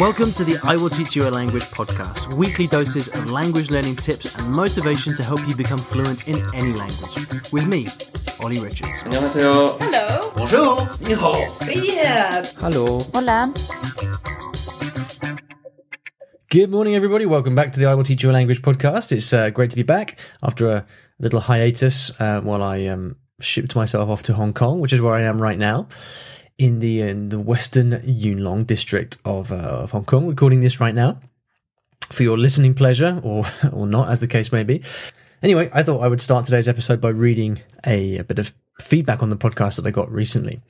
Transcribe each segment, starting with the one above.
Welcome to the I Will Teach You a Language podcast, weekly doses of language learning tips and motivation to help you become fluent in any language. With me, Ollie Richards. 안녕하세요. Hello. Bonjour. Ni hao. Hello. Hola. Good morning, everybody. Welcome back to the I Will Teach You a Language podcast. It's uh, great to be back after a little hiatus uh, while I um, shipped myself off to Hong Kong, which is where I am right now in the in the Western Yuen Long district of uh, of Hong Kong. Recording this right now for your listening pleasure, or or not, as the case may be. Anyway, I thought I would start today's episode by reading a, a bit of feedback on the podcast that I got recently.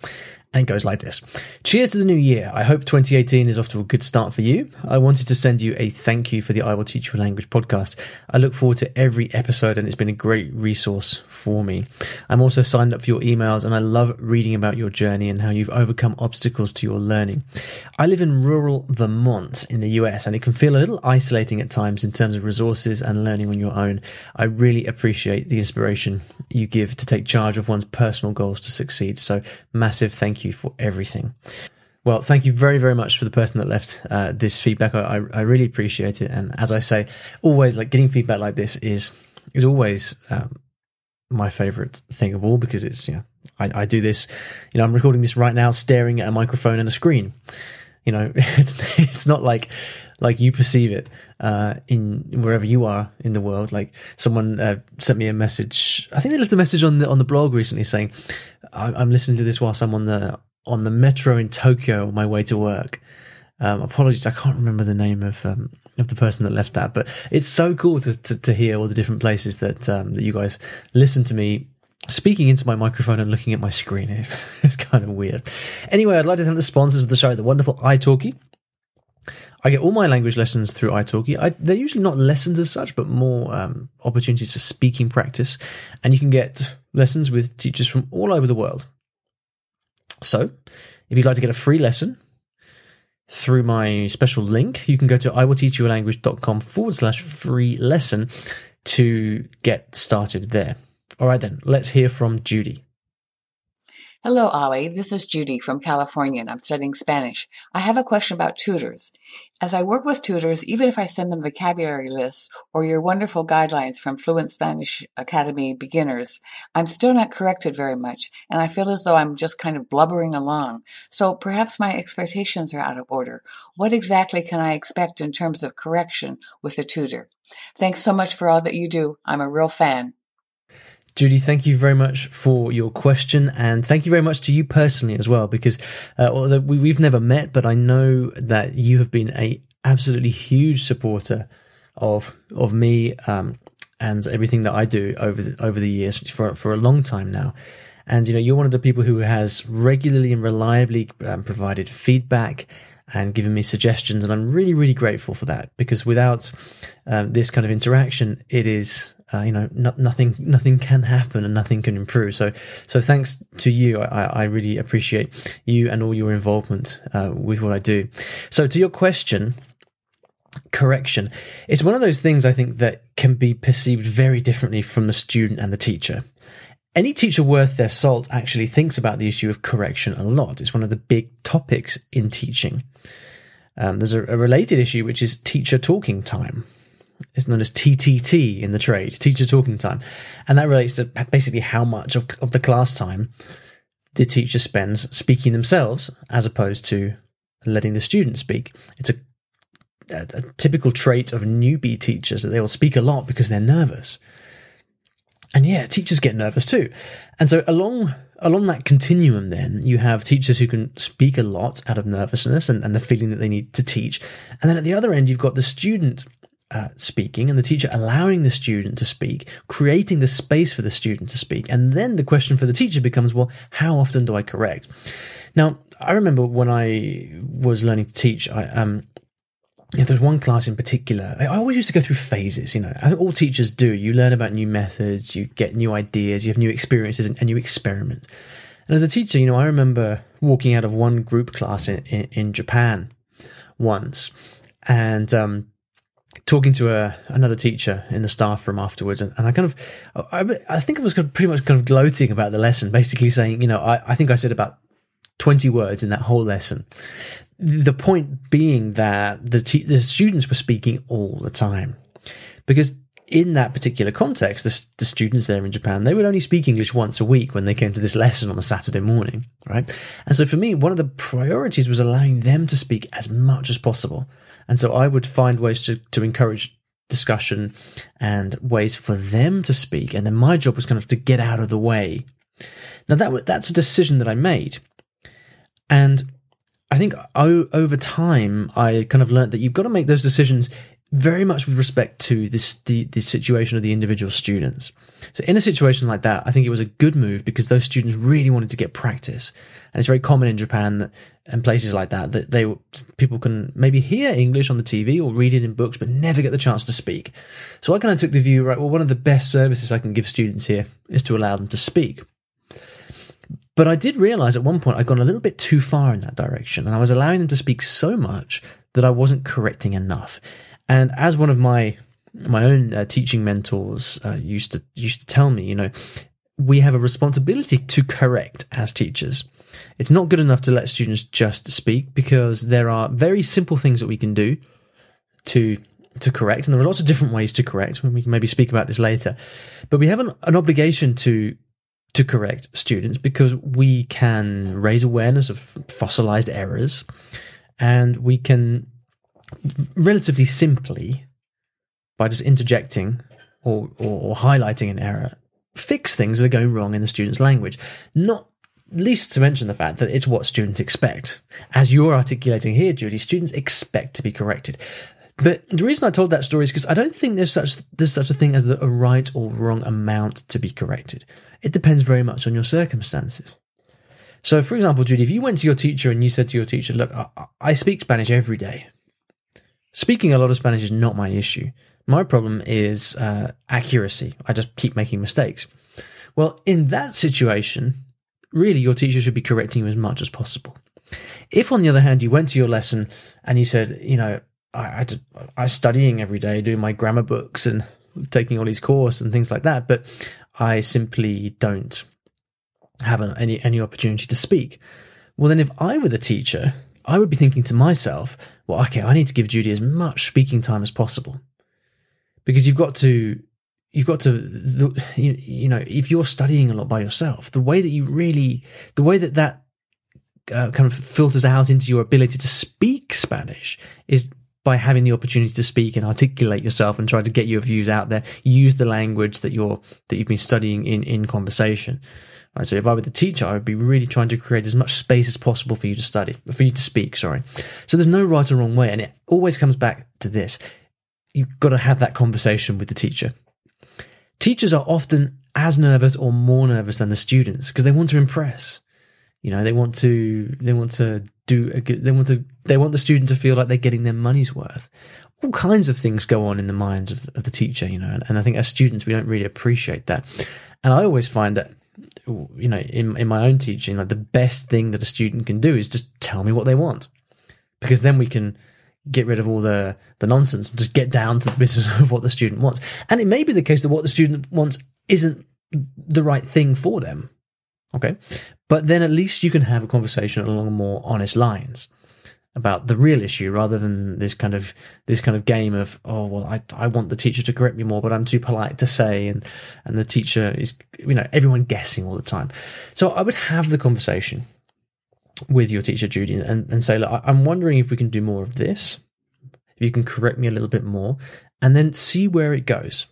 And it goes like this. Cheers to the new year. I hope 2018 is off to a good start for you. I wanted to send you a thank you for the I Will Teach You a Language podcast. I look forward to every episode and it's been a great resource for me. I'm also signed up for your emails and I love reading about your journey and how you've overcome obstacles to your learning. I live in rural Vermont in the US and it can feel a little isolating at times in terms of resources and learning on your own. I really appreciate the inspiration you give to take charge of one's personal goals to succeed. So massive thank you for everything. Well, thank you very, very much for the person that left uh, this feedback. I, I really appreciate it. And as I say, always like getting feedback like this is is always um, my favorite thing of all because it's you know I, I do this. You know, I'm recording this right now, staring at a microphone and a screen. You know, it's it's not like like you perceive it uh, in wherever you are in the world. Like someone uh, sent me a message. I think they left a message on the on the blog recently saying, "I'm listening to this whilst I'm on the on the metro in Tokyo on my way to work." Um, apologies, I can't remember the name of um, of the person that left that, but it's so cool to to, to hear all the different places that um, that you guys listen to me speaking into my microphone and looking at my screen. It's kind of weird. Anyway, I'd like to thank the sponsors of the show, the wonderful italki. I get all my language lessons through italki. I, they're usually not lessons as such, but more um, opportunities for speaking practice. And you can get lessons with teachers from all over the world. So, if you'd like to get a free lesson through my special link, you can go to iwillteachyoualanguage.com forward slash free lesson to get started there. All right, then, let's hear from Judy. Hello, Ollie. This is Judy from California, and I'm studying Spanish. I have a question about tutors. As I work with tutors, even if I send them vocabulary lists or your wonderful guidelines from Fluent Spanish Academy beginners, I'm still not corrected very much, and I feel as though I'm just kind of blubbering along. So perhaps my expectations are out of order. What exactly can I expect in terms of correction with a tutor? Thanks so much for all that you do. I'm a real fan. Judy, thank you very much for your question, and thank you very much to you personally as well. Because uh, although we, have never met, but I know that you have been a absolutely huge supporter of of me um, and everything that I do over the, over the years for for a long time now. And you know, you're one of the people who has regularly and reliably um, provided feedback and given me suggestions, and I'm really really grateful for that. Because without um, this kind of interaction, it is uh, you know, no, nothing, nothing can happen and nothing can improve. So, so thanks to you. I, I really appreciate you and all your involvement uh, with what I do. So to your question, correction, it's one of those things I think that can be perceived very differently from the student and the teacher. Any teacher worth their salt actually thinks about the issue of correction a lot. It's one of the big topics in teaching. Um, there's a, a related issue, which is teacher talking time. It's known as TTT in the trade, teacher talking time. And that relates to basically how much of, of the class time the teacher spends speaking themselves as opposed to letting the student speak. It's a, a, a typical trait of newbie teachers that they will speak a lot because they're nervous. And yeah, teachers get nervous too. And so along along that continuum then you have teachers who can speak a lot out of nervousness and, and the feeling that they need to teach. And then at the other end you've got the student uh, speaking and the teacher allowing the student to speak, creating the space for the student to speak. And then the question for the teacher becomes, well, how often do I correct? Now, I remember when I was learning to teach, I, um, if there's one class in particular, I always used to go through phases, you know, all teachers do. You learn about new methods, you get new ideas, you have new experiences and, and you experiment. And as a teacher, you know, I remember walking out of one group class in, in, in Japan once and, um, talking to a, another teacher in the staff room afterwards, and, and I kind of, I, I, think I was pretty much kind of gloating about the lesson, basically saying, you know, I, I think I said about 20 words in that whole lesson. the point being that the te- the students were speaking all the time because in that particular context, the, the, students there in Japan, they would only speak English once a week when they came to this lesson on a Saturday morning, right? And so for me, one of the priorities was allowing them to speak as much as possible. And so I would find ways to, to encourage discussion and ways for them to speak. And then my job was kind of to get out of the way. Now that, that's a decision that I made. And I think over time, I kind of learned that you've got to make those decisions very much with respect to this the, the situation of the individual students. So in a situation like that, I think it was a good move because those students really wanted to get practice. And it's very common in Japan that, and places like that that they people can maybe hear English on the TV or read it in books, but never get the chance to speak. So I kind of took the view, right? Well, one of the best services I can give students here is to allow them to speak. But I did realize at one point I'd gone a little bit too far in that direction, and I was allowing them to speak so much that I wasn't correcting enough. And as one of my my own uh, teaching mentors uh, used to used to tell me, you know, we have a responsibility to correct as teachers. It's not good enough to let students just speak because there are very simple things that we can do to to correct, and there are lots of different ways to correct. We can maybe speak about this later, but we have an, an obligation to to correct students because we can raise awareness of fossilized errors, and we can relatively simply, by just interjecting or, or, or highlighting an error, fix things that are going wrong in the student's language. Not least to mention the fact that it's what students expect. As you're articulating here, Judy, students expect to be corrected. But the reason I told that story is because I don't think there's such there's such a thing as a right or wrong amount to be corrected. It depends very much on your circumstances. So, for example, Judy, if you went to your teacher and you said to your teacher, "Look, I, I speak Spanish every day. Speaking a lot of Spanish is not my issue. My problem is uh, accuracy. I just keep making mistakes. Well, in that situation, really your teacher should be correcting you as much as possible. If, on the other hand, you went to your lesson and you said, you know, I, I, I'm studying every day, doing my grammar books and taking all these courses and things like that, but I simply don't have an, any any opportunity to speak. Well, then, if I were the teacher, I would be thinking to myself, well, okay, I need to give Judy as much speaking time as possible because you've got to, you've got to, you, know, if you're studying a lot by yourself, the way that you really, the way that that uh, kind of filters out into your ability to speak Spanish is by having the opportunity to speak and articulate yourself and try to get your views out there. Use the language that you're that you've been studying in in conversation. Right, so if I were the teacher, I would be really trying to create as much space as possible for you to study, for you to speak, sorry. So there's no right or wrong way. And it always comes back to this. You've got to have that conversation with the teacher. Teachers are often as nervous or more nervous than the students because they want to impress. You know, they want to, they want to do a good, they want to, they want the student to feel like they're getting their money's worth. All kinds of things go on in the minds of, of the teacher, you know, and, and I think as students, we don't really appreciate that. And I always find that you know, in, in my own teaching, like the best thing that a student can do is just tell me what they want. Because then we can get rid of all the, the nonsense, and just get down to the business of what the student wants. And it may be the case that what the student wants isn't the right thing for them. Okay. But then at least you can have a conversation along more honest lines about the real issue rather than this kind of this kind of game of oh well I I want the teacher to correct me more but I'm too polite to say and and the teacher is you know everyone guessing all the time. So I would have the conversation with your teacher Judy and, and say look I'm wondering if we can do more of this if you can correct me a little bit more and then see where it goes.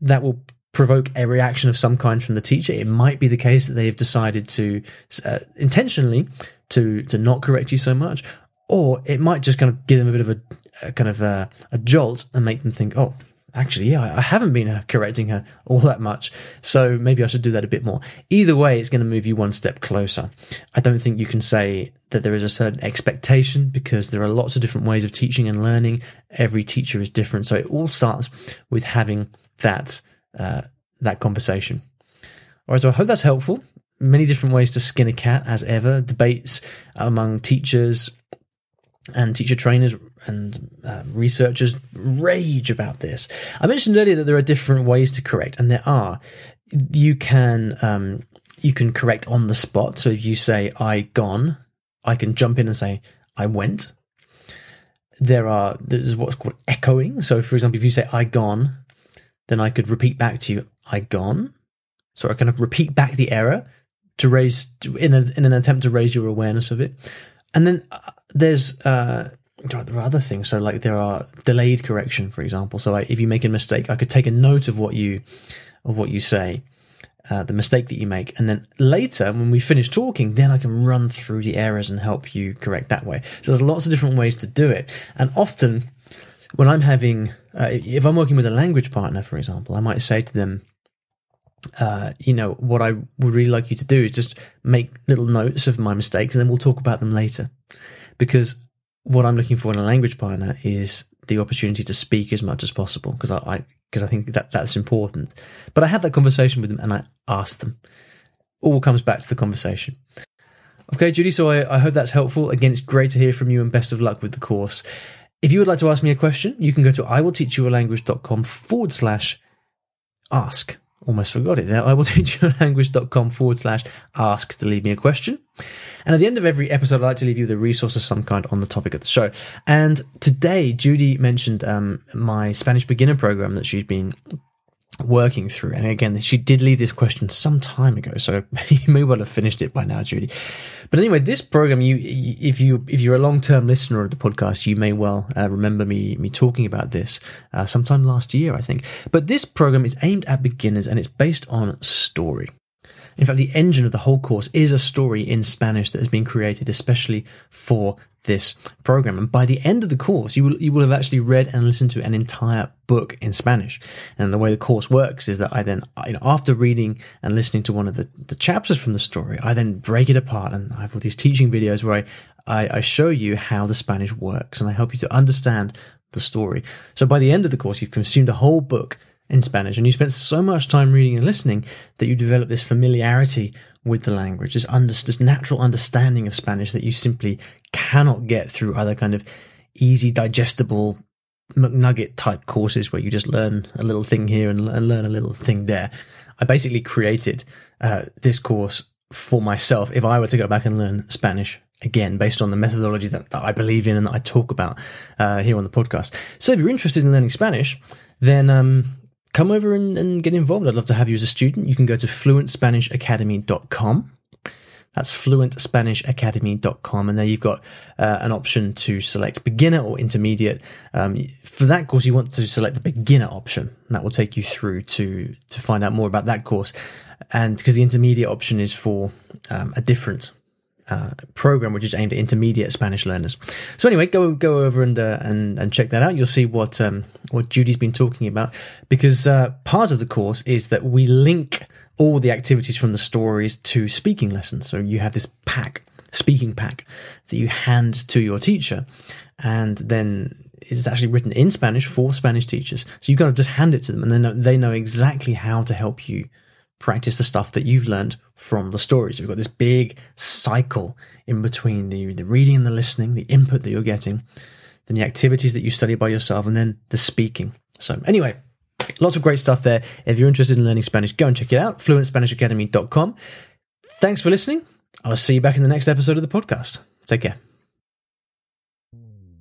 That will provoke a reaction of some kind from the teacher. It might be the case that they've decided to uh, intentionally to to not correct you so much, or it might just kind of give them a bit of a, a kind of a, a, jolt and make them think, oh. Actually, yeah, I haven't been uh, correcting her all that much, so maybe I should do that a bit more. Either way, it's going to move you one step closer. I don't think you can say that there is a certain expectation because there are lots of different ways of teaching and learning. Every teacher is different, so it all starts with having that uh, that conversation. All right, so I hope that's helpful many different ways to skin a cat, as ever. Debates among teachers and teacher trainers and uh, researchers rage about this. I mentioned earlier that there are different ways to correct, and there are. You can um, you can correct on the spot. So if you say "I gone," I can jump in and say I went. There are there's what's called echoing. So, for example, if you say "I gone," then I could repeat back to you "I gone." So I kind of repeat back the error to raise in, a, in an attempt to raise your awareness of it. And then uh, there's uh, there are other things. So like there are delayed correction, for example. So I, if you make a mistake, I could take a note of what you of what you say, uh, the mistake that you make, and then later when we finish talking, then I can run through the errors and help you correct that way. So there's lots of different ways to do it, and often when I'm having, uh, if I'm working with a language partner, for example, I might say to them. Uh, you know, what I would really like you to do is just make little notes of my mistakes and then we'll talk about them later. Because what I'm looking for in a language partner is the opportunity to speak as much as possible because I, because I, think that that's important. But I had that conversation with them and I asked them. All comes back to the conversation. Okay, Judy. So I, I hope that's helpful. Again, it's great to hear from you and best of luck with the course. If you would like to ask me a question, you can go to iwillteachyoualanguage.com forward slash ask almost forgot it there. I will teach you language.com forward slash ask to leave me a question. And at the end of every episode, I like to leave you with a resource of some kind on the topic of the show. And today, Judy mentioned um, my Spanish beginner program that she's been working through. And again, she did leave this question some time ago, so you may well have finished it by now, Judy. But anyway, this program, you if you if you're a long term listener of the podcast, you may well uh, remember me me talking about this uh, sometime last year, I think. But this program is aimed at beginners and it's based on story. In fact, the engine of the whole course is a story in Spanish that has been created especially for this program. And by the end of the course, you will, you will have actually read and listened to an entire book in Spanish. And the way the course works is that I then, you know, after reading and listening to one of the, the chapters from the story, I then break it apart and I have all these teaching videos where I, I, I show you how the Spanish works and I help you to understand the story. So by the end of the course, you've consumed a whole book in Spanish and you spent so much time reading and listening that you develop this familiarity with the language, this, under, this natural understanding of Spanish that you simply cannot get through other kind of easy, digestible McNugget type courses where you just learn a little thing here and, and learn a little thing there. I basically created uh, this course for myself if I were to go back and learn Spanish again based on the methodology that, that I believe in and that I talk about uh, here on the podcast. So if you're interested in learning Spanish, then um, come over and, and get involved. I'd love to have you as a student. You can go to fluentspanishacademy.com. That's fluentspanishacademy.com. And there you've got uh, an option to select beginner or intermediate. Um, for that course, you want to select the beginner option. That will take you through to, to find out more about that course. And because the intermediate option is for um, a different uh, program which is aimed at intermediate Spanish learners. So anyway, go go over and uh, and and check that out. You'll see what um, what Judy's been talking about because uh, part of the course is that we link all the activities from the stories to speaking lessons. So you have this pack, speaking pack, that you hand to your teacher, and then it's actually written in Spanish for Spanish teachers. So you kind of just hand it to them, and they know they know exactly how to help you practice the stuff that you've learned from the stories. We've got this big cycle in between the, the reading and the listening, the input that you're getting, then the activities that you study by yourself, and then the speaking. So anyway, lots of great stuff there. If you're interested in learning Spanish, go and check it out, fluentspanishacademy.com. Thanks for listening. I'll see you back in the next episode of the podcast. Take care.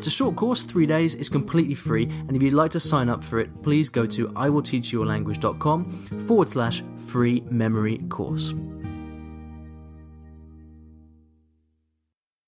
It's a short course, three days, it's completely free, and if you'd like to sign up for it, please go to iwillteachyoualanguage.com forward slash free memory course.